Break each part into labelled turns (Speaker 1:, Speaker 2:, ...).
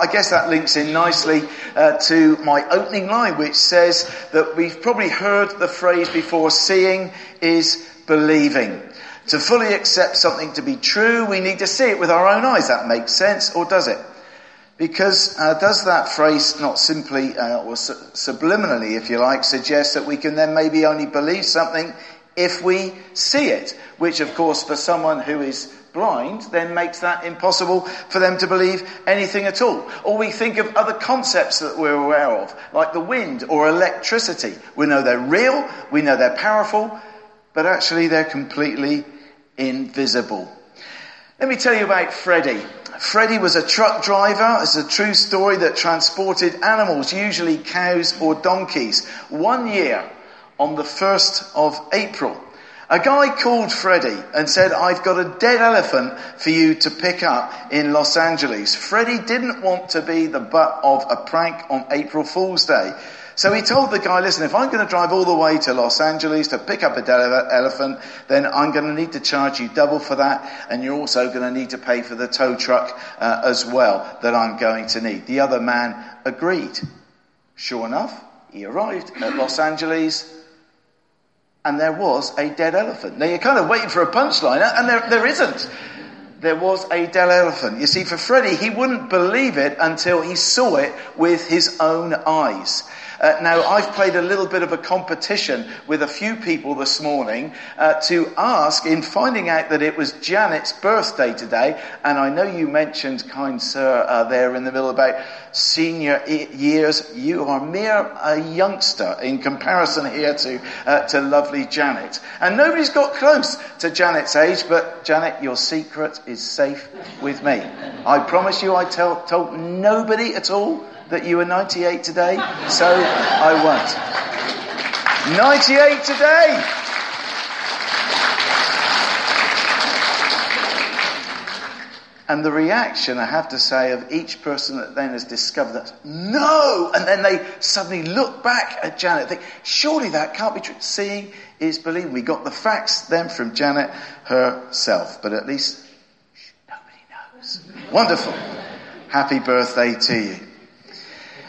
Speaker 1: I guess that links in nicely uh, to my opening line, which says that we've probably heard the phrase before, seeing is believing. To fully accept something to be true, we need to see it with our own eyes. That makes sense, or does it? Because uh, does that phrase not simply, uh, or su- subliminally, if you like, suggest that we can then maybe only believe something if we see it? Which, of course, for someone who is blind then makes that impossible for them to believe anything at all. Or we think of other concepts that we're aware of, like the wind or electricity. We know they're real, we know they're powerful, but actually they're completely invisible. Let me tell you about Freddie. Freddie was a truck driver. It's a true story that transported animals, usually cows or donkeys. One year, on the 1st of April, a guy called Freddie and said, I've got a dead elephant for you to pick up in Los Angeles. Freddie didn't want to be the butt of a prank on April Fool's Day. So he told the guy, listen, if I'm going to drive all the way to Los Angeles to pick up a dead elephant, then I'm going to need to charge you double for that, and you're also going to need to pay for the tow truck uh, as well that I'm going to need. The other man agreed. Sure enough, he arrived at Los Angeles and there was a dead elephant. Now you're kind of waiting for a punchline, and there, there isn't. There was a dead elephant. You see, for Freddie, he wouldn't believe it until he saw it with his own eyes. Uh, now, I've played a little bit of a competition with a few people this morning uh, to ask, in finding out that it was Janet's birthday today, and I know you mentioned, kind sir, uh, there in the middle about senior years. You are mere a youngster in comparison here to uh, to lovely Janet, and nobody's got close to Janet's age. But Janet, your secret is safe with me. I promise you, I tell, told nobody at all that you were 98 today, so I won't. 98 today! And the reaction, I have to say, of each person that then has discovered that, no! And then they suddenly look back at Janet think, surely that can't be true. Seeing is believing. We got the facts then from Janet herself, but at least nobody knows. Wonderful. Happy birthday to you.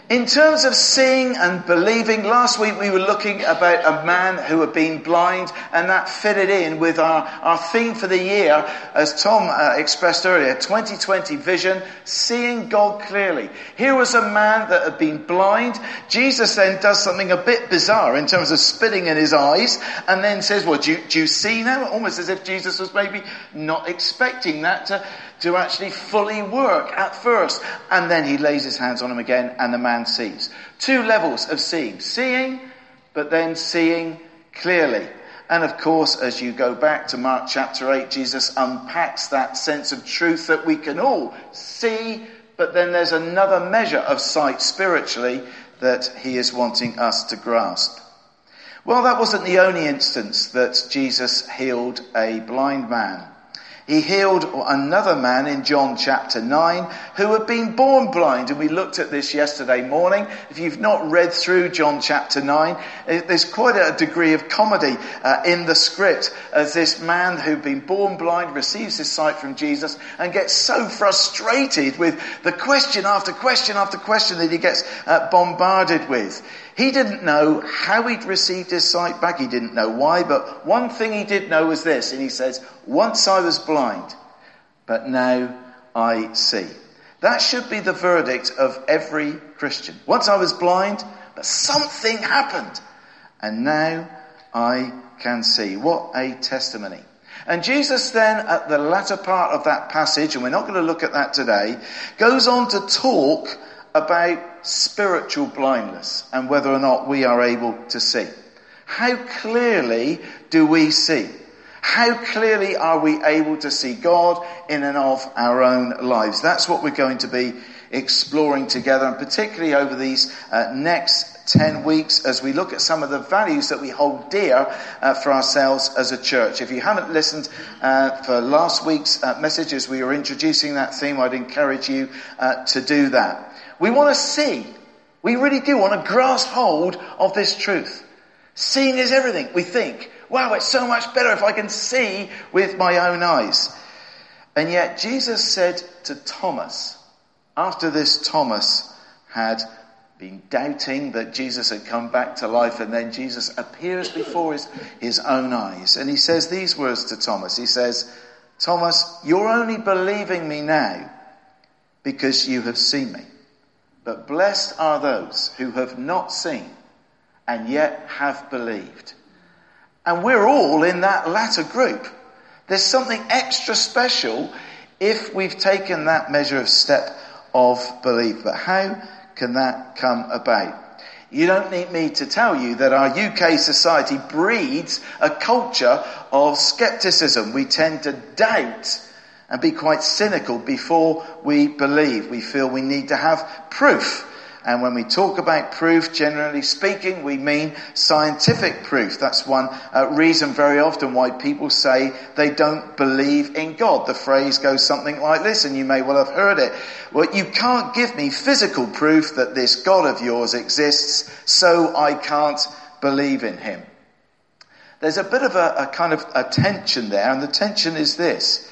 Speaker 1: In terms of seeing and believing, last week we were looking about a man who had been blind and that fitted in with our, our theme for the year, as Tom uh, expressed earlier, 2020 vision, seeing God clearly. Here was a man that had been blind. Jesus then does something a bit bizarre in terms of spitting in his eyes and then says, well, do you, do you see now? Almost as if Jesus was maybe not expecting that to, to actually fully work at first. And then he lays his hands on him again and the man sees. Two levels of seeing. Seeing, but then seeing clearly. And of course, as you go back to Mark chapter 8, Jesus unpacks that sense of truth that we can all see, but then there's another measure of sight spiritually that he is wanting us to grasp. Well, that wasn't the only instance that Jesus healed a blind man. He healed another man in John chapter 9 who had been born blind. And we looked at this yesterday morning. If you've not read through John chapter 9, there's quite a degree of comedy uh, in the script as this man who'd been born blind receives his sight from Jesus and gets so frustrated with the question after question after question that he gets uh, bombarded with. He didn't know how he'd received his sight back. He didn't know why, but one thing he did know was this. And he says, once I was blind, but now I see. That should be the verdict of every Christian. Once I was blind, but something happened. And now I can see. What a testimony. And Jesus then, at the latter part of that passage, and we're not going to look at that today, goes on to talk about spiritual blindness and whether or not we are able to see. How clearly do we see? How clearly are we able to see God in and of our own lives? That's what we're going to be exploring together and particularly over these uh, next 10 weeks as we look at some of the values that we hold dear uh, for ourselves as a church. If you haven't listened uh, for last week's uh, messages, we were introducing that theme. I'd encourage you uh, to do that. We want to see. We really do want to grasp hold of this truth. Seeing is everything. We think, wow, it's so much better if I can see with my own eyes. And yet Jesus said to Thomas, After this, Thomas had been doubting that Jesus had come back to life, and then Jesus appears before his, his own eyes. And he says these words to Thomas. He says, Thomas, you're only believing me now because you have seen me. But blessed are those who have not seen and yet have believed. And we're all in that latter group. There's something extra special if we've taken that measure of step of belief. But how can that come about? You don't need me to tell you that our UK society breeds a culture of skepticism. We tend to doubt and be quite cynical before we believe. We feel we need to have proof. And when we talk about proof, generally speaking, we mean scientific proof. That's one uh, reason very often why people say they don't believe in God. The phrase goes something like this, and you may well have heard it. Well, you can't give me physical proof that this God of yours exists, so I can't believe in him. There's a bit of a, a kind of a tension there, and the tension is this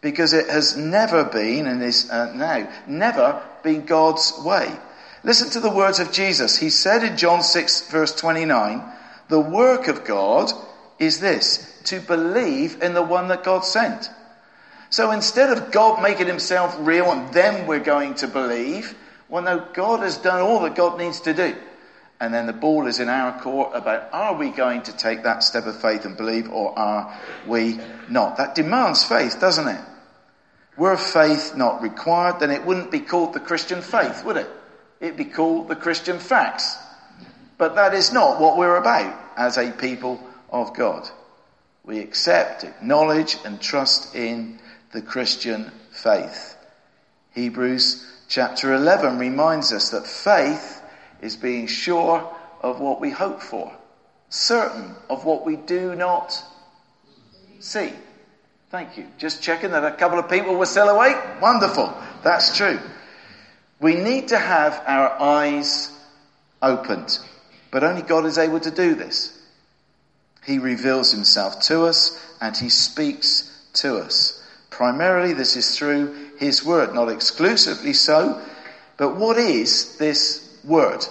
Speaker 1: because it has never been and is uh, now never been God's way. Listen to the words of Jesus. He said in John 6 verse 29, the work of God is this, to believe in the one that God sent. So instead of God making himself real and then we're going to believe, well no, God has done all that God needs to do. And then the ball is in our court about are we going to take that step of faith and believe or are we not? That demands faith, doesn't it? Were faith not required, then it wouldn't be called the Christian faith, would it? It'd be called the Christian facts. But that is not what we're about as a people of God. We accept, acknowledge, and trust in the Christian faith. Hebrews chapter 11 reminds us that faith is being sure of what we hope for, certain of what we do not see. Thank you. Just checking that a couple of people were still awake. Wonderful. That's true. We need to have our eyes opened, but only God is able to do this. He reveals himself to us and he speaks to us. Primarily, this is through his word, not exclusively so. But what is this word?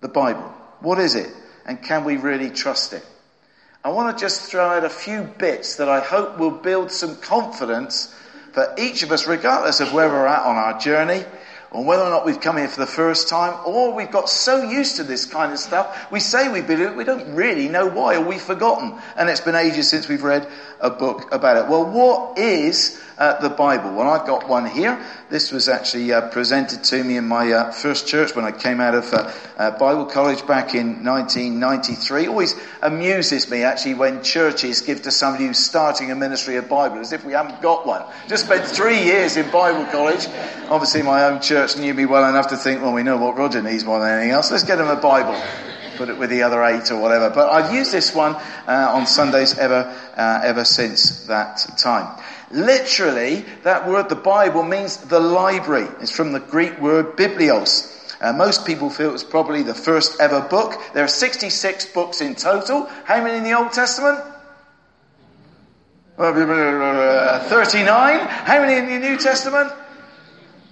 Speaker 1: The Bible. What is it? And can we really trust it? I want to just throw out a few bits that I hope will build some confidence for each of us, regardless of where we're at on our journey or whether or not we've come here for the first time, or we've got so used to this kind of stuff, we say we believe it, we don't really know why, or we've forgotten. And it's been ages since we've read a book about it. Well, what is uh, the Bible? Well, I've got one here. This was actually uh, presented to me in my uh, first church when I came out of uh, uh, Bible college back in 1993. Always amuses me actually when churches give to somebody who's starting a ministry a Bible as if we haven't got one. Just spent three years in Bible college. Obviously, my own church knew me well enough to think, well, we know what Roger needs more than anything else. Let's get him a Bible put it with the other eight or whatever. But I've used this one uh, on Sundays ever uh, ever since that time. Literally, that word, the Bible, means the library. It's from the Greek word biblios. Uh, most people feel it's probably the first ever book. There are 66 books in total. How many in the Old Testament? 39. How many in the New Testament?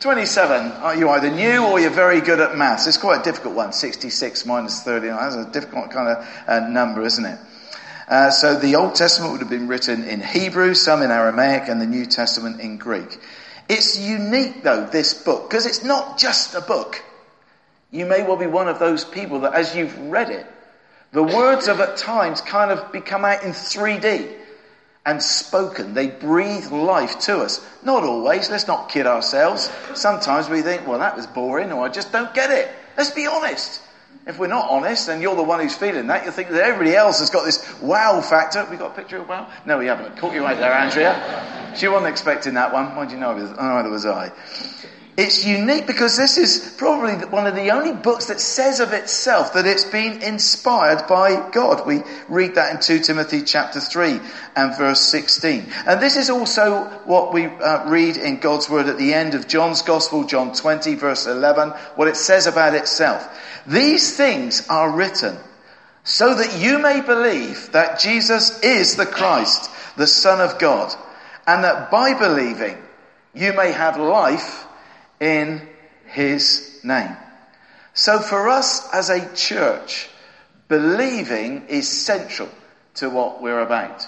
Speaker 1: 27. Are you either new or you're very good at maths? It's quite a difficult one. 66 minus 39. That's a difficult kind of uh, number, isn't it? Uh, so the Old Testament would have been written in Hebrew, some in Aramaic, and the New Testament in Greek. It's unique though, this book, because it's not just a book. You may well be one of those people that as you've read it, the words have at times kind of become out in 3D and spoken. They breathe life to us. Not always, let's not kid ourselves. Sometimes we think, well, that was boring, or I just don't get it. Let's be honest. If we're not honest, and you're the one who's feeling that, you'll think that everybody else has got this wow factor. We got a picture of wow? No, we haven't. Caught you right there, Andrea. She wasn't expecting that one. Do you know? Neither was I. It's unique because this is probably one of the only books that says of itself that it's been inspired by God. We read that in 2 Timothy chapter 3 and verse 16. And this is also what we uh, read in God's word at the end of John's gospel, John 20 verse 11, what it says about itself. These things are written so that you may believe that Jesus is the Christ, the Son of God, and that by believing you may have life in his name. So for us as a church, believing is central to what we're about.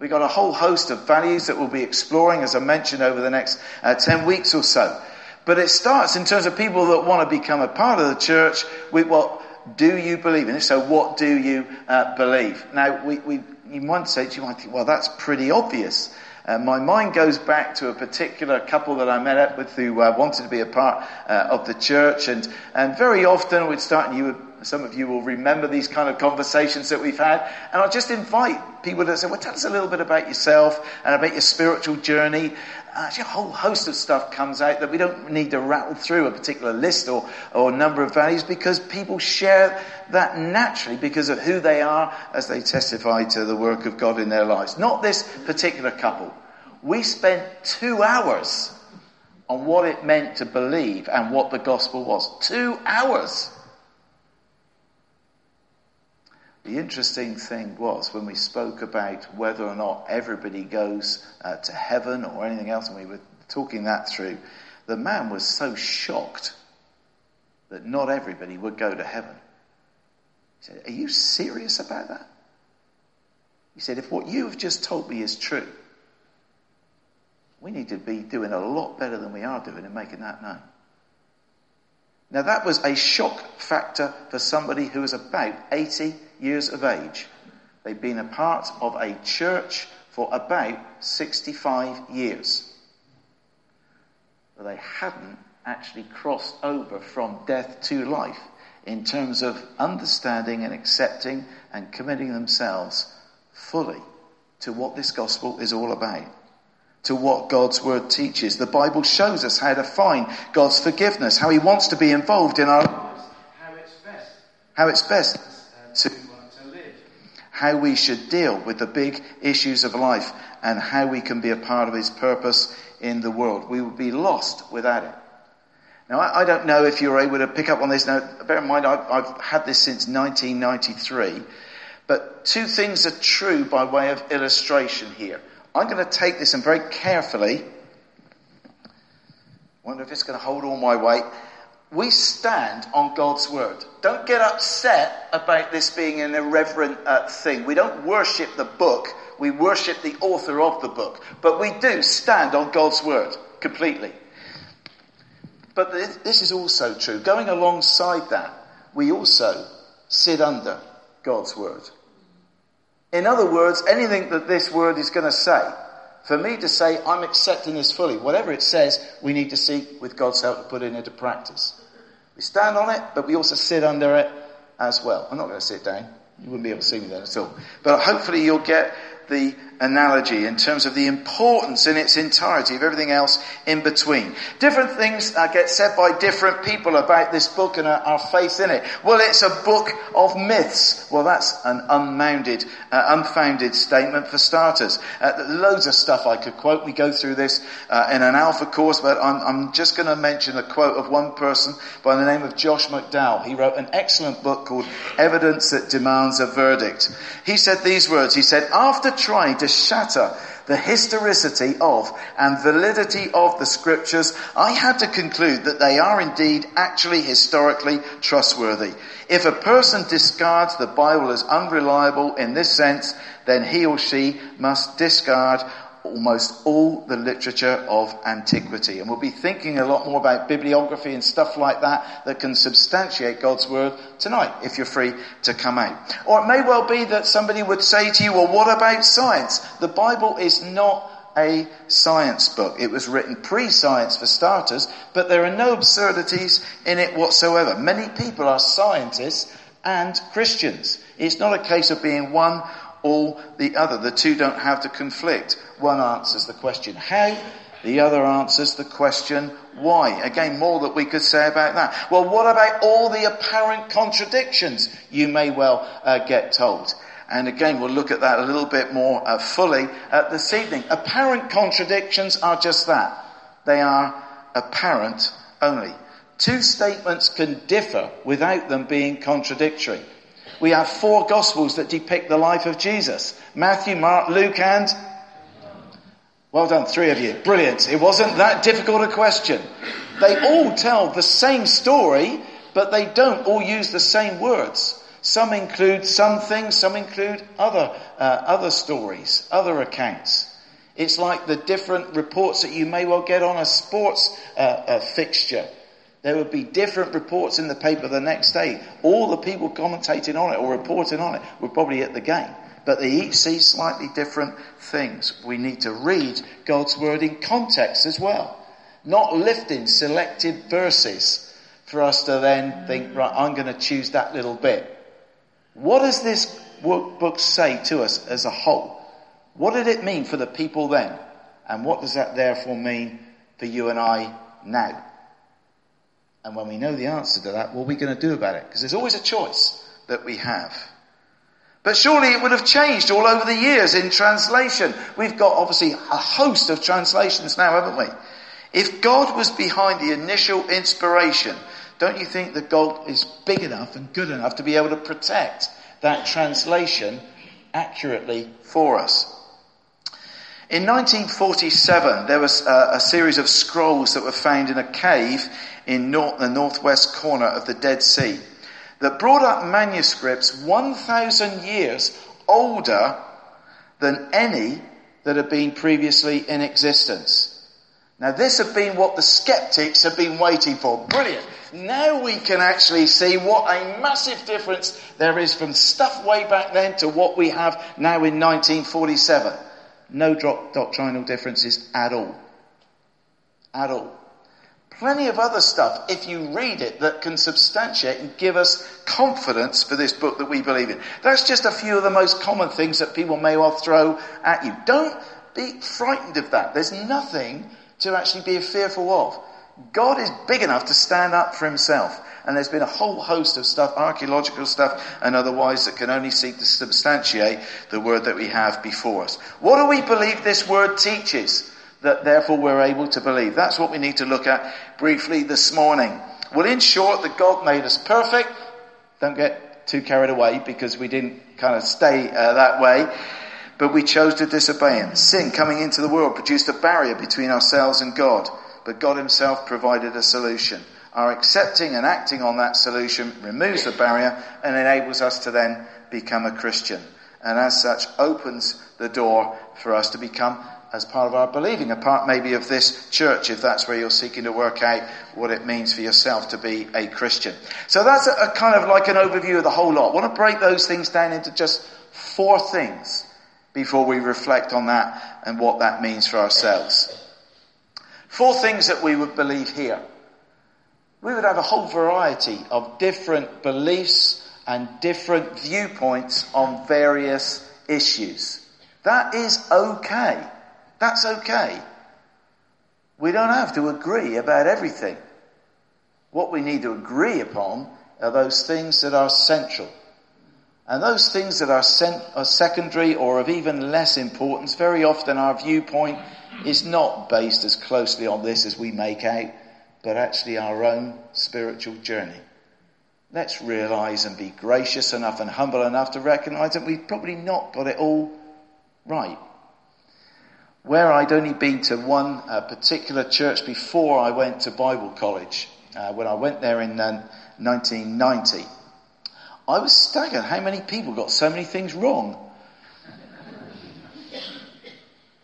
Speaker 1: We've got a whole host of values that we'll be exploring, as I mentioned, over the next uh, 10 weeks or so. But it starts in terms of people that want to become a part of the church with what do you believe in it? So what do you uh, believe? Now, we, we, you might say, you might think, well, that's pretty obvious. Uh, my mind goes back to a particular couple that I met up with who uh, wanted to be a part uh, of the church, and and very often we'd start. And you, some of you will remember these kind of conversations that we've had, and I'll just invite people to say, "Well, tell us a little bit about yourself and about your spiritual journey." Actually, a whole host of stuff comes out that we don't need to rattle through a particular list or, or number of values because people share that naturally because of who they are as they testify to the work of God in their lives. Not this particular couple. We spent two hours on what it meant to believe and what the gospel was. Two hours. The interesting thing was when we spoke about whether or not everybody goes uh, to heaven or anything else, and we were talking that through, the man was so shocked that not everybody would go to heaven. He said, Are you serious about that? He said, If what you have just told me is true, we need to be doing a lot better than we are doing in making that known. Now, that was a shock factor for somebody who was about 80 years of age. They'd been a part of a church for about 65 years. But they hadn't actually crossed over from death to life in terms of understanding and accepting and committing themselves fully to what this gospel is all about to what God's word teaches. The Bible shows us how to find God's forgiveness, how He wants to be involved in our lives, how it's best, how it's best how we should deal with the big issues of life, and how we can be a part of His purpose in the world. We would be lost without it. Now, I, I don't know if you're able to pick up on this. Now, bear in mind, I've, I've had this since 1993. But two things are true by way of illustration here. I'm going to take this and very carefully, wonder if it's going to hold all my weight. We stand on God's word. Don't get upset about this being an irreverent uh, thing. We don't worship the book. We worship the author of the book. But we do stand on God's word completely. But this is also true. Going alongside that, we also sit under God's word. In other words, anything that this word is going to say, for me to say, I'm accepting this fully, whatever it says, we need to seek, with God's help, to put it into practice. We stand on it, but we also sit under it as well. I'm not going to sit down. You wouldn't be able to see me then at all. But hopefully you'll get the analogy in terms of the importance in its entirety of everything else in between. Different things uh, get said by different people about this book and our, our, faith in it. Well, it's a book of myths. Well, that's an unfounded, uh, unfounded statement for starters. Uh, loads of stuff I could quote. We go through this uh, in an alpha course, but I'm, I'm just going to mention a quote of one person by the name of Josh McDowell. He wrote an excellent book called Evidence That Demands a Verdict. He said these words. He said, after trying to shatter the historicity of and validity of the scriptures, I had to conclude that they are indeed actually historically trustworthy. If a person discards the Bible as unreliable in this sense, then he or she must discard almost all the literature of antiquity. And we'll be thinking a lot more about bibliography and stuff like that that can substantiate God's word tonight, if you're free to come out. Or it may well be that somebody would say to you, well, what about science? The Bible is not a science book. It was written pre-science for starters, but there are no absurdities in it whatsoever. Many people are scientists and Christians. It's not a case of being one or the other. The two don't have to conflict. One answers the question how, the other answers the question why. Again, more that we could say about that. Well, what about all the apparent contradictions you may well uh, get told? And again, we'll look at that a little bit more uh, fully uh, this evening. Apparent contradictions are just that. They are apparent only. Two statements can differ without them being contradictory. We have four gospels that depict the life of Jesus. Matthew, Mark, Luke, and well done, three of you. Brilliant. It wasn't that difficult a question. They all tell the same story, but they don't all use the same words. Some include some things, some include other, uh, other stories, other accounts. It's like the different reports that you may well get on a sports uh, uh, fixture. There would be different reports in the paper the next day. All the people commentating on it or reporting on it were probably at the game. But they each see slightly different things. We need to read God's word in context as well. Not lifting selected verses for us to then think, right, I'm going to choose that little bit. What does this book say to us as a whole? What did it mean for the people then? And what does that therefore mean for you and I now? And when we know the answer to that, what are we going to do about it? Because there's always a choice that we have. But surely it would have changed all over the years in translation. We've got obviously a host of translations now, haven't we? If God was behind the initial inspiration, don't you think that God is big enough and good enough to be able to protect that translation accurately for us? In 1947, there was a, a, series of scrolls that were found in a cave in north, the northwest corner of the Dead Sea that brought up manuscripts 1,000 years older than any that had been previously in existence. Now this had been what the skeptics had been waiting for. Brilliant. Now we can actually see what a massive difference there is from stuff way back then to what we have now in 1947. No doctrinal differences at all. At all. Plenty of other stuff, if you read it, that can substantiate and give us confidence for this book that we believe in. That's just a few of the most common things that people may well throw at you. Don't be frightened of that. There's nothing to actually be fearful of. God is big enough to stand up for himself. And there's been a whole host of stuff, archaeological stuff and otherwise that can only seek to substantiate the word that we have before us. What do we believe this word teaches that therefore we're able to believe? That's what we need to look at briefly this morning. Well, in short, that God made us perfect. Don't get too carried away because we didn't kind of stay uh, that way but we chose to disobey him. Sin coming into the world produced a barrier between ourselves and God, but God himself provided a solution. Our accepting and acting on that solution removes the barrier and enables us to then become a Christian. And as such opens the door for us to become as part of our believing, a part maybe of this church, if that's where you're seeking to work out what it means for yourself to be a Christian. So that's a, a kind of like an overview of the whole lot. I want to break those things down into just four things before we reflect on that and what that means for ourselves. Four things that we would believe here. We would have a whole variety of different beliefs and different viewpoints on various issues. That is okay. That's okay. We don't have to agree about everything. What we need to agree upon are those things that are central and those things that are, sent, are secondary or of even less importance, very often our viewpoint is not based as closely on this as we make out, but actually our own spiritual journey. Let's realize and be gracious enough and humble enough to recognize that we've probably not got it all right. Where I'd only been to one uh, particular church before I went to Bible college, uh, when I went there in uh, 1990, I was staggered how many people got so many things wrong.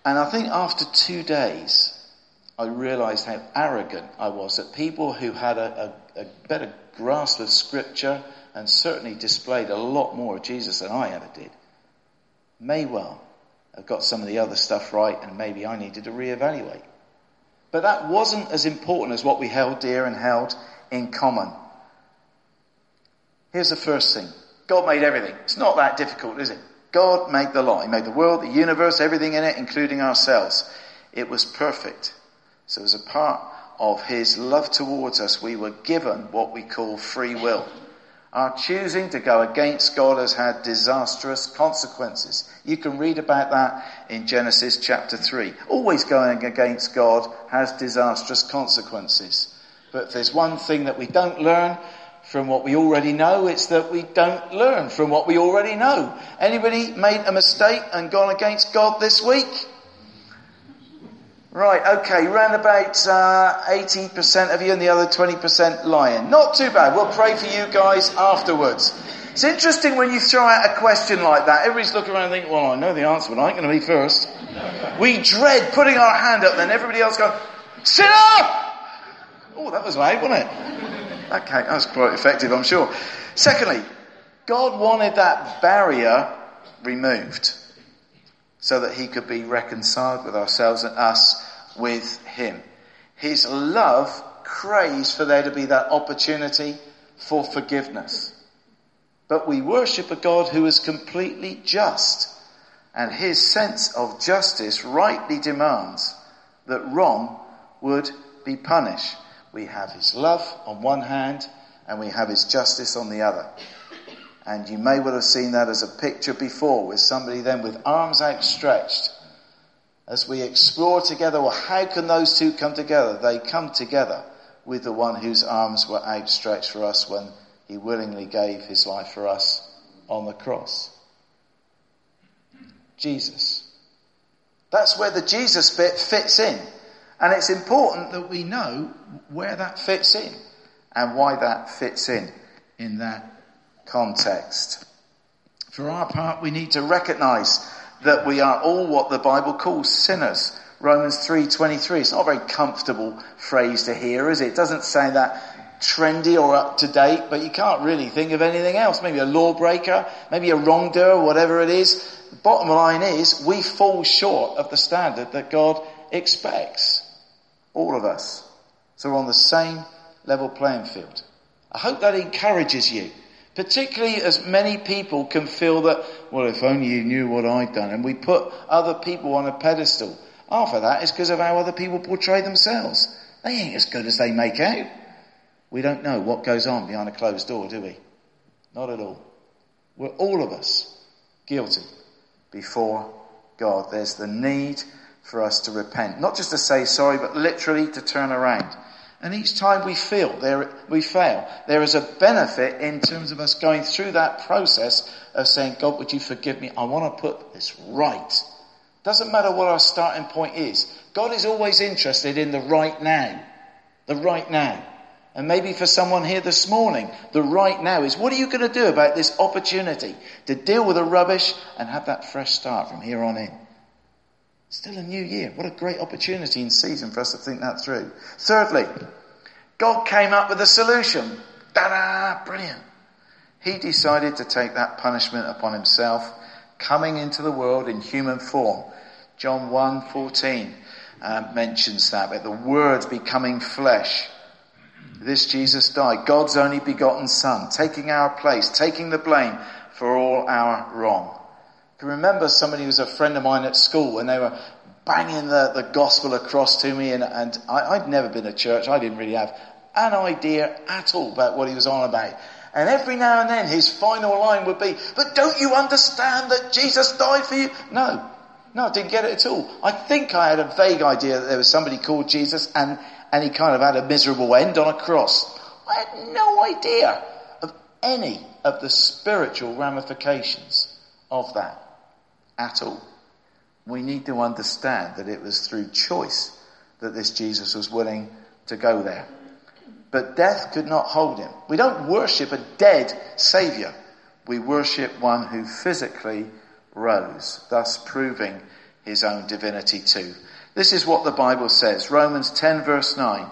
Speaker 1: And I think after two days, I realized how arrogant I was that people who had a, a, a, better grasp of scripture and certainly displayed a lot more of Jesus than I ever did may well have got some of the other stuff right and maybe I needed to reevaluate. But that wasn't as important as what we held dear and held in common. Here's the first thing. God made everything. It's not that difficult, is it? God made the lot. He made the world, the universe, everything in it, including ourselves. It was perfect. So as a part of His love towards us, we were given what we call free will. Our choosing to go against God has had disastrous consequences. You can read about that in Genesis chapter 3. Always going against God has disastrous consequences. But there's one thing that we don't learn, from what we already know, it's that we don't learn from what we already know. Anybody made a mistake and gone against God this week? Right, okay, round about uh, 80% of you and the other 20% lying. Not too bad. We'll pray for you guys afterwards. It's interesting when you throw out a question like that. Everybody's looking around and thinking, well, I know the answer, but I ain't going to be first. We dread putting our hand up, then everybody else goes, sit up! Oh, that was loud, wasn't it? Okay, that was quite effective, I'm sure. Secondly, God wanted that barrier removed so that he could be reconciled with ourselves and us with him. His love craves for there to be that opportunity for forgiveness. But we worship a God who is completely just, and his sense of justice rightly demands that wrong would be punished. We have his love on one hand, and we have his justice on the other. And you may well have seen that as a picture before with somebody then with arms outstretched. As we explore together, well, how can those two come together? They come together with the one whose arms were outstretched for us when he willingly gave his life for us on the cross. Jesus. That's where the Jesus bit fits in. And it's important that we know where that fits in and why that fits in in that context. For our part, we need to recognize that we are all what the Bible calls sinners. Romans 3.23. It's not a very comfortable phrase to hear, is it? It doesn't sound that trendy or up to date, but you can't really think of anything else. Maybe a lawbreaker, maybe a wrongdoer, whatever it is. The bottom line is we fall short of the standard that God expects. All of us. So we're on the same level playing field. I hope that encourages you. Particularly as many people can feel that, well, if only you knew what I'd done. And we put other people on a pedestal. Half of that is because of how other people portray themselves. They ain't as good as they make out. We don't know what goes on behind a closed door, do we? Not at all. We're all of us guilty before God. There's the need for us to repent. Not just to say sorry, but literally to turn around. And each time we feel there, we fail, there is a benefit in terms of us going through that process of saying, God, would you forgive me? I want to put this right. Doesn't matter what our starting point is. God is always interested in the right now. The right now. And maybe for someone here this morning, the right now is what are you going to do about this opportunity to deal with the rubbish and have that fresh start from here on in? Still a new year. What a great opportunity and season for us to think that through. Thirdly, God came up with a solution. Ta-da! Brilliant. He decided to take that punishment upon himself, coming into the world in human form. John 1 14 uh, mentions that, but the Word becoming flesh. This Jesus died, God's only begotten Son, taking our place, taking the blame for all our wrong can remember somebody who was a friend of mine at school and they were banging the, the gospel across to me and, and I, I'd never been to church. I didn't really have an idea at all about what he was on about. And every now and then his final line would be, but don't you understand that Jesus died for you? No. No, I didn't get it at all. I think I had a vague idea that there was somebody called Jesus and, and he kind of had a miserable end on a cross. I had no idea of any of the spiritual ramifications of that at all. We need to understand that it was through choice that this Jesus was willing to go there. But death could not hold him. We don't worship a dead Saviour. We worship one who physically rose, thus proving his own divinity too. This is what the Bible says. Romans 10 verse 9.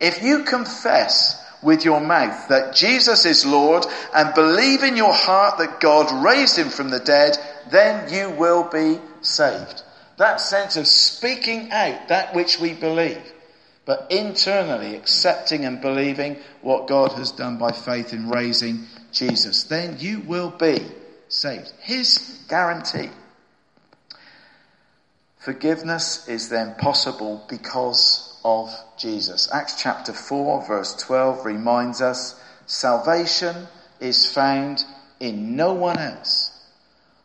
Speaker 1: If you confess with your mouth that Jesus is Lord and believe in your heart that God raised him from the dead, then you will be saved. That sense of speaking out that which we believe, but internally accepting and believing what God has done by faith in raising Jesus, then you will be saved. His guarantee. Forgiveness is then possible because of Jesus. Acts chapter 4 verse 12 reminds us salvation is found in no one else.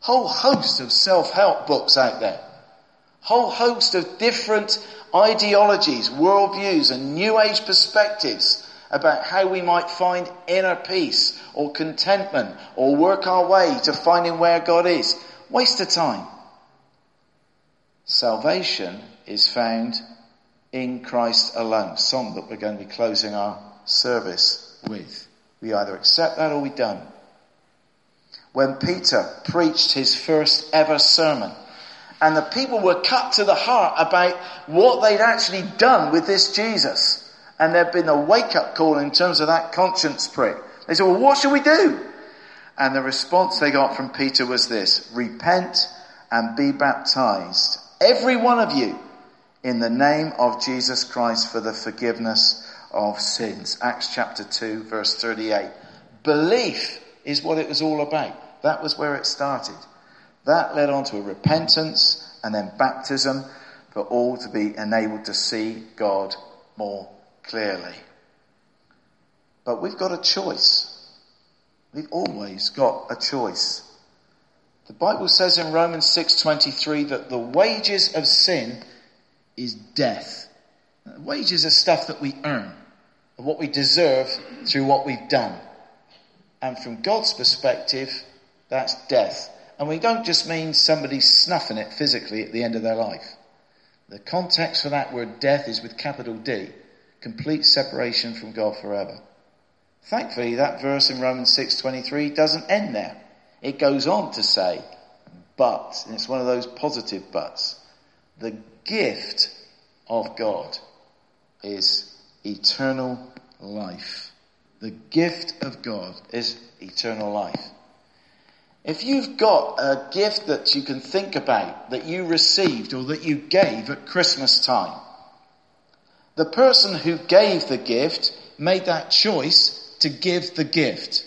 Speaker 1: Whole host of self-help books out there. Whole host of different ideologies, worldviews and new age perspectives about how we might find inner peace or contentment or work our way to finding where God is. Waste of time. Salvation is found in Christ alone. Song that we're going to be closing our service with. We either accept that or we don't. When Peter preached his first ever sermon, and the people were cut to the heart about what they'd actually done with this Jesus. And there'd been a wake up call in terms of that conscience prick. They said, well, what should we do? And the response they got from Peter was this, repent and be baptized, every one of you, in the name of Jesus Christ for the forgiveness of sins. Acts chapter 2 verse 38. Belief is what it was all about. That was where it started. That led on to a repentance and then baptism for all to be enabled to see God more clearly. But we've got a choice. We've always got a choice. The Bible says in Romans 6:23 that the wages of sin is death. Wages are stuff that we earn, what we deserve through what we've done. And from God's perspective, that's death. And we don't just mean somebody snuffing it physically at the end of their life. The context for that word death is with capital D, complete separation from God forever. Thankfully, that verse in Romans 6:23 doesn't end there. It goes on to say, but, and it's one of those positive buts, the gift of God is eternal life. The gift of God is eternal life. If you've got a gift that you can think about that you received or that you gave at Christmas time, the person who gave the gift made that choice to give the gift.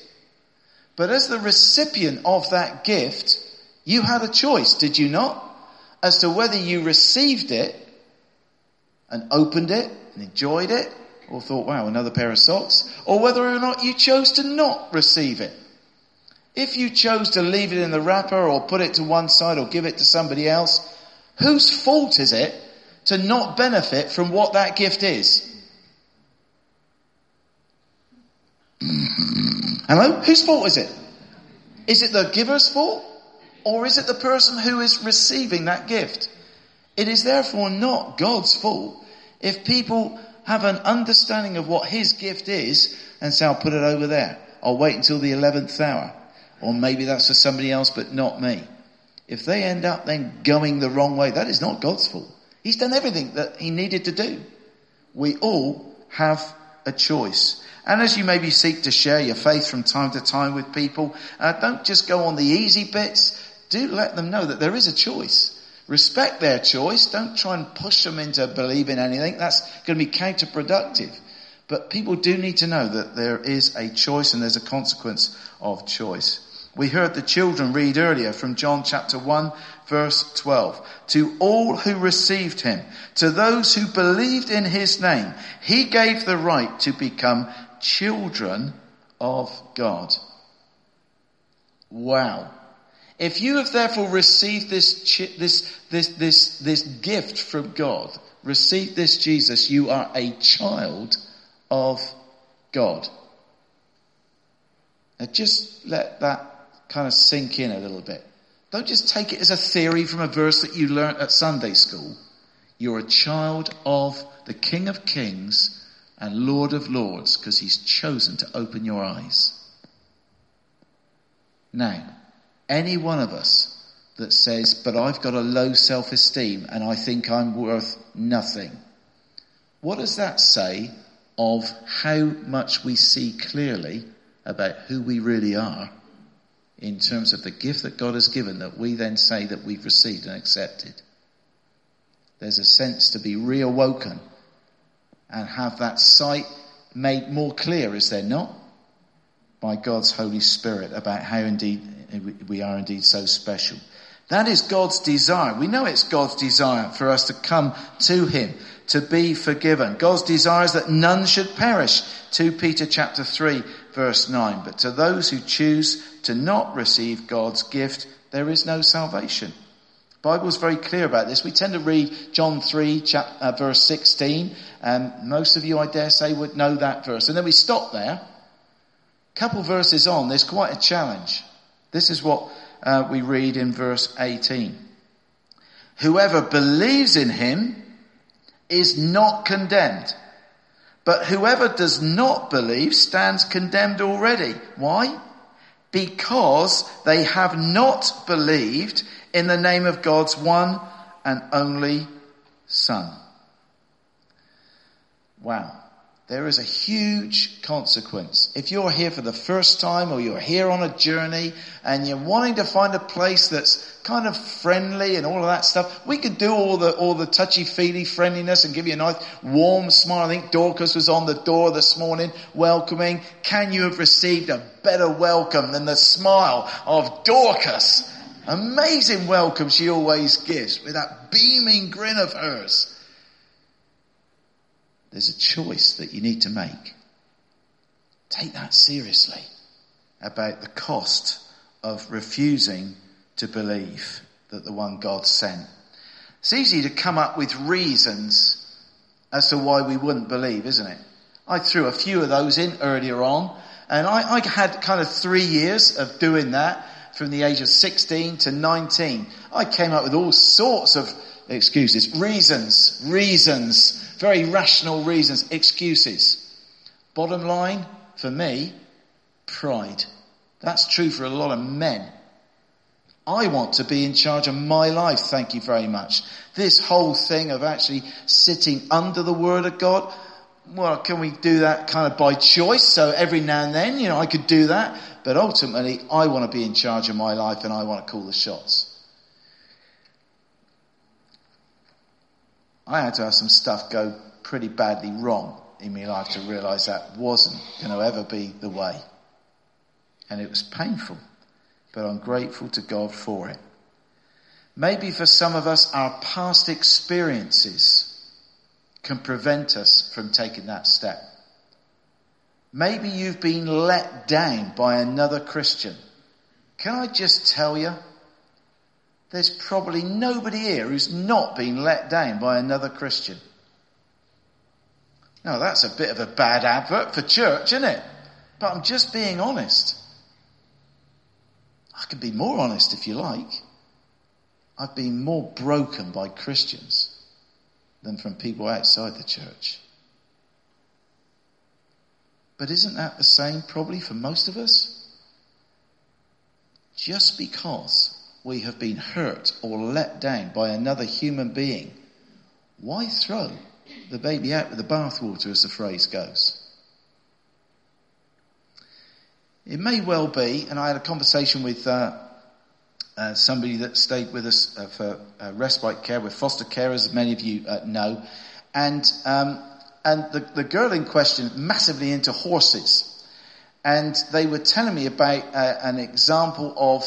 Speaker 1: But as the recipient of that gift, you had a choice, did you not? As to whether you received it and opened it and enjoyed it or thought, wow, another pair of socks, or whether or not you chose to not receive it. If you chose to leave it in the wrapper or put it to one side or give it to somebody else, whose fault is it to not benefit from what that gift is? Hello? Whose fault is it? Is it the giver's fault? Or is it the person who is receiving that gift? It is therefore not God's fault if people have an understanding of what his gift is and say, I'll put it over there. I'll wait until the 11th hour. Or maybe that's for somebody else, but not me. If they end up then going the wrong way, that is not God's fault. He's done everything that he needed to do. We all have a choice. And as you maybe seek to share your faith from time to time with people, uh, don't just go on the easy bits. Do let them know that there is a choice. Respect their choice. Don't try and push them into believing anything. That's going to be counterproductive. But people do need to know that there is a choice and there's a consequence of choice. We heard the children read earlier from John chapter 1 verse 12. To all who received him, to those who believed in his name, he gave the right to become children of God. Wow. If you have therefore received this, this, this, this, this gift from God, received this Jesus, you are a child of God. Now just let that kind of sink in a little bit. Don't just take it as a theory from a verse that you learnt at Sunday school. You're a child of the King of Kings and Lord of Lords because he's chosen to open your eyes. Now, any one of us that says, but I've got a low self-esteem and I think I'm worth nothing. What does that say of how much we see clearly about who we really are in terms of the gift that God has given that we then say that we've received and accepted. There's a sense to be reawoken and have that sight made more clear, is there not? By God's Holy Spirit about how indeed we are indeed so special. That is God's desire. We know it's God's desire for us to come to Him, to be forgiven. God's desire is that none should perish. 2 Peter chapter 3 verse 9. But to those who choose to not receive God's gift, there is no salvation. The Bible is very clear about this. We tend to read John 3 chapter, uh, verse 16 and most of you I dare say would know that verse. And then we stop there. A couple verses on, there's quite a challenge. This is what uh, we read in verse 18. Whoever believes in him is not condemned. But whoever does not believe stands condemned already. Why? Because they have not believed in the name of God's one and only Son. Wow. There is a huge consequence. If you're here for the first time or you're here on a journey and you're wanting to find a place that's kind of friendly and all of that stuff, we could do all the, all the touchy-feely friendliness and give you a nice warm smile. I think Dorcas was on the door this morning welcoming. Can you have received a better welcome than the smile of Dorcas? Amazing welcome she always gives with that beaming grin of hers. There's a choice that you need to make. Take that seriously about the cost of refusing to believe that the one God sent. It's easy to come up with reasons as to why we wouldn't believe, isn't it? I threw a few of those in earlier on, and I, I had kind of three years of doing that from the age of 16 to 19. I came up with all sorts of excuses, reasons, reasons very rational reasons, excuses. Bottom line, for me, pride. That's true for a lot of men. I want to be in charge of my life, thank you very much. This whole thing of actually sitting under the Word of God, well, can we do that kind of by choice? So every now and then, you know, I could do that. But ultimately, I want to be in charge of my life and I want to call the shots. I had to have some stuff go pretty badly wrong in my life to realize that wasn't going to ever be the way. And it was painful, but I'm grateful to God for it. Maybe for some of us, our past experiences can prevent us from taking that step. Maybe you've been let down by another Christian. Can I just tell you, there's probably nobody here who's not been let down by another Christian. Now that's a bit of a bad advert for church, isn't it? But I'm just being honest. I can be more honest if you like. I've been more broken by Christians than from people outside the church. But isn't that the same probably for most of us? Just because we have been hurt or let down by another human being, why throw the baby out with the bathwater, as the phrase goes? It may well be, and I had a conversation with uh, uh, somebody that stayed with us uh, for uh, respite care with foster care, as many of you uh, know, and um, and the, the girl in question massively into horses, and they were telling me about uh, an example of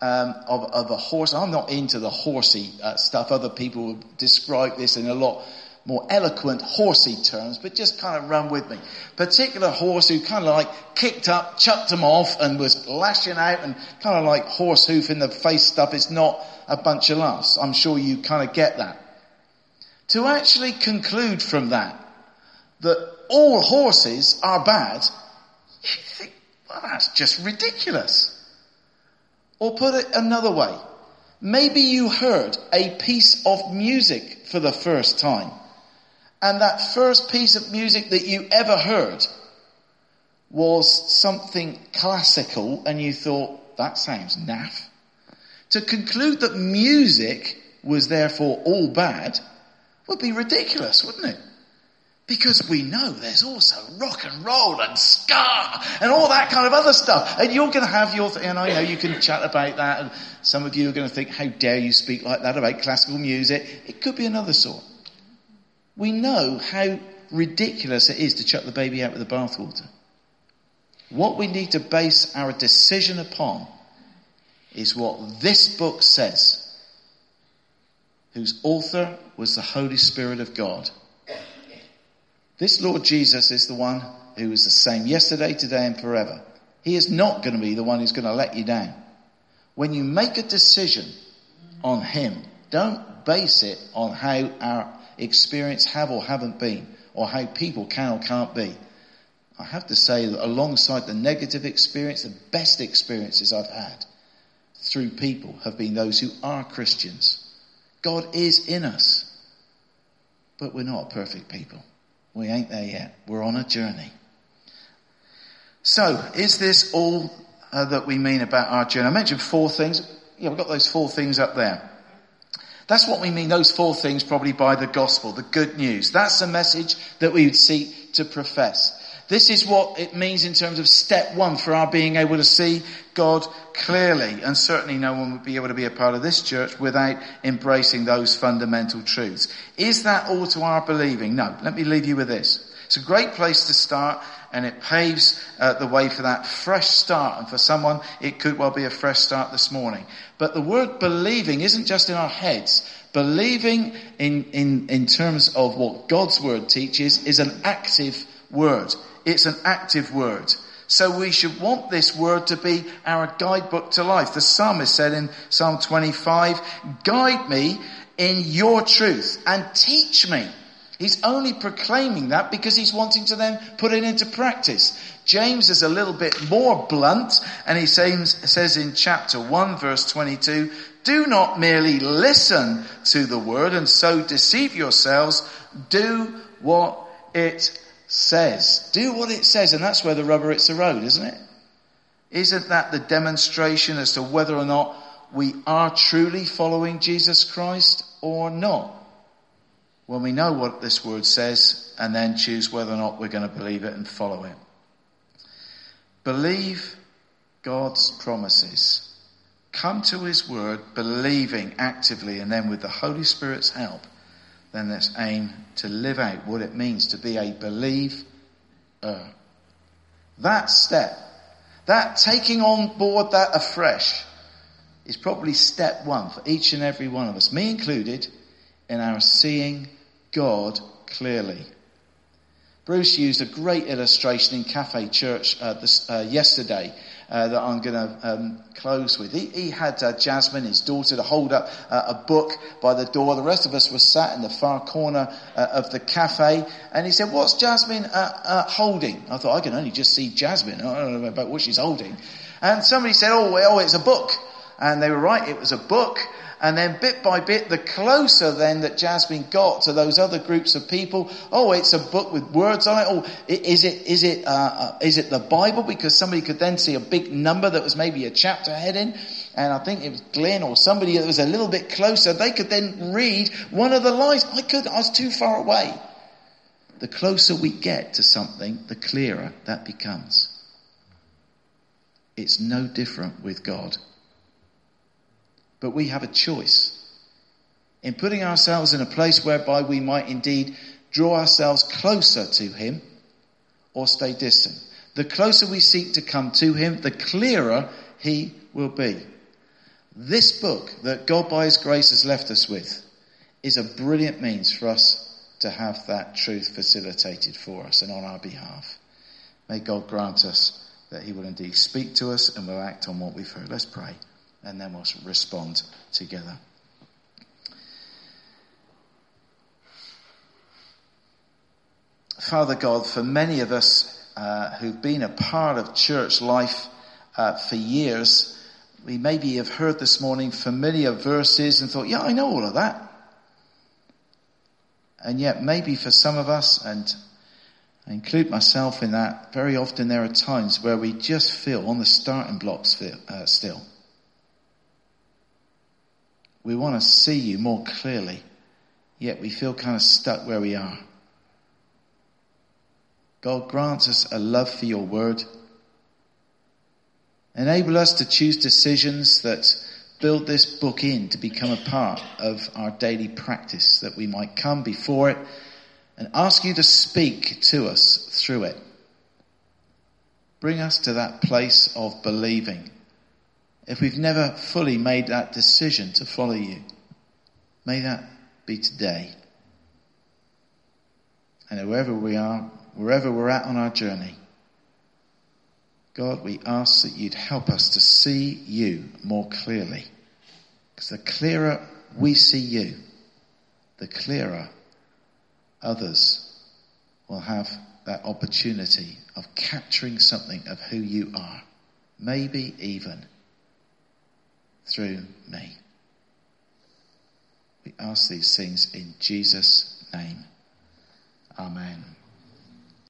Speaker 1: um, of, of, a horse. I'm not into the horsey uh, stuff. Other people would describe this in a lot more eloquent horsey terms, but just kind of run with me. Particular horse who kind of like kicked up, chucked him off and was lashing out and kind of like horse hoof in the face stuff It's not a bunch of laughs. I'm sure you kind of get that. To actually conclude from that, that all horses are bad, you think, well that's just ridiculous. Or put it another way, maybe you heard a piece of music for the first time. And that first piece of music that you ever heard was something classical and you thought, that sounds naff. To conclude that music was therefore all bad would be ridiculous, wouldn't it? Because we know there's also rock and roll and ska and all that kind of other stuff. And you're going to have your, th- and I know you can chat about that and some of you are going to think, how dare you speak like that about classical music? It could be another sort. We know how ridiculous it is to chuck the baby out with the bathwater. What we need to base our decision upon is what this book says, whose author was the Holy Spirit of God this Lord Jesus is the one who is the same yesterday, today, and forever. He is not going to be the one who's going to let you down. When you make a decision on Him, don't base it on how our experience have or haven't been, or how people can or can't be. I have to say that alongside the negative experience, the best experiences I've had through people have been those who are Christians. God is in us. But we're not perfect people. We ain't there yet. We're on a journey. So, is this all uh, that we mean about our journey? I mentioned four things. Yeah, we've got those four things up there. That's what we mean, those four things probably by the gospel, the good news. That's the message that we would seek to profess. This is what it means in terms of step one for our being able to see God clearly. And certainly no one would be able to be a part of this church without embracing those fundamental truths. Is that all to our believing? No. Let me leave you with this. It's a great place to start and it paves uh, the way for that fresh start. And for someone, it could well be a fresh start this morning. But the word believing isn't just in our heads. Believing in, in, in terms of what God's word teaches is an active word. It's an active word. So we should want this word to be our guidebook to life. The psalmist said in Psalm 25, guide me in your truth and teach me. He's only proclaiming that because he's wanting to then put it into practice. James is a little bit more blunt and he says, in chapter 1 verse 22, do not merely listen to the word and so deceive yourselves. Do what it says. Do what it says, and that's where the rubber hits the road, isn't it? Isn't that the demonstration as to whether or not we are truly following Jesus Christ or not? When we know what this word says and then choose whether or not we're going to believe it and follow it. Believe God's promises. Come to His word believing actively and then with the Holy Spirit's help then let's aim to live out what it means to be a believer. That step, that taking on board that afresh, is probably step one for each and every one of us, me included, in our seeing God clearly. Bruce used a great illustration in Cafe Church uh, this, uh, yesterday uh, that I'm going to um, close with. He, he had uh, Jasmine, his daughter, to hold up uh, a book by the door. The rest of us were sat in the far corner uh, of the cafe, and he said, "What's Jasmine uh, holding?" I thought I can only just see Jasmine. I don't know about what she's holding. And somebody said, "Oh, well, it's a book," and they were right. It was a book. And then bit by bit, the closer then that Jasmine got to those other groups of people, oh, it's a book with words on it. Oh, is it, is it, uh, uh, is it the Bible? Because somebody could then see a big number that was maybe a chapter heading. And I think it was Glenn or somebody that was a little bit closer. They could then read one of the lines. I could, I was too far away. The closer we get to something, the clearer that becomes. It's no different with God. But we have a choice. In putting ourselves in a place whereby we might indeed draw ourselves closer to Him or stay distant. The closer we seek to come to Him, the clearer He will be. This book that God by His grace has left us with is a brilliant means for us to have that truth facilitated for us and on our behalf. May God grant us that He will indeed speak to us and will act on what we've heard. Let's pray and then we'll respond together. Father God, for many of us uh, who've been a part of church life uh, for years, we maybe have heard this morning familiar verses and thought, yeah, I know all of that. And yet maybe for some of us, and I include myself in that, very often there are times where we just feel on the starting blocks feel, uh, still. We want to see you more clearly, yet we feel kind of stuck where we are. God grants us a love for your word. Enable us to choose decisions that build this book in to become a part of our daily practice, that we might come before it and ask you to speak to us through it. Bring us to that place of believing if we've never fully made that decision to follow you, may that be today. And wherever we are, wherever we're at on our journey, God, we ask that you'd help us to see you more clearly. Because the clearer we see you, the clearer others will have that opportunity of capturing something of who you are. Maybe even through me. We ask these things in Jesus' name. Amen.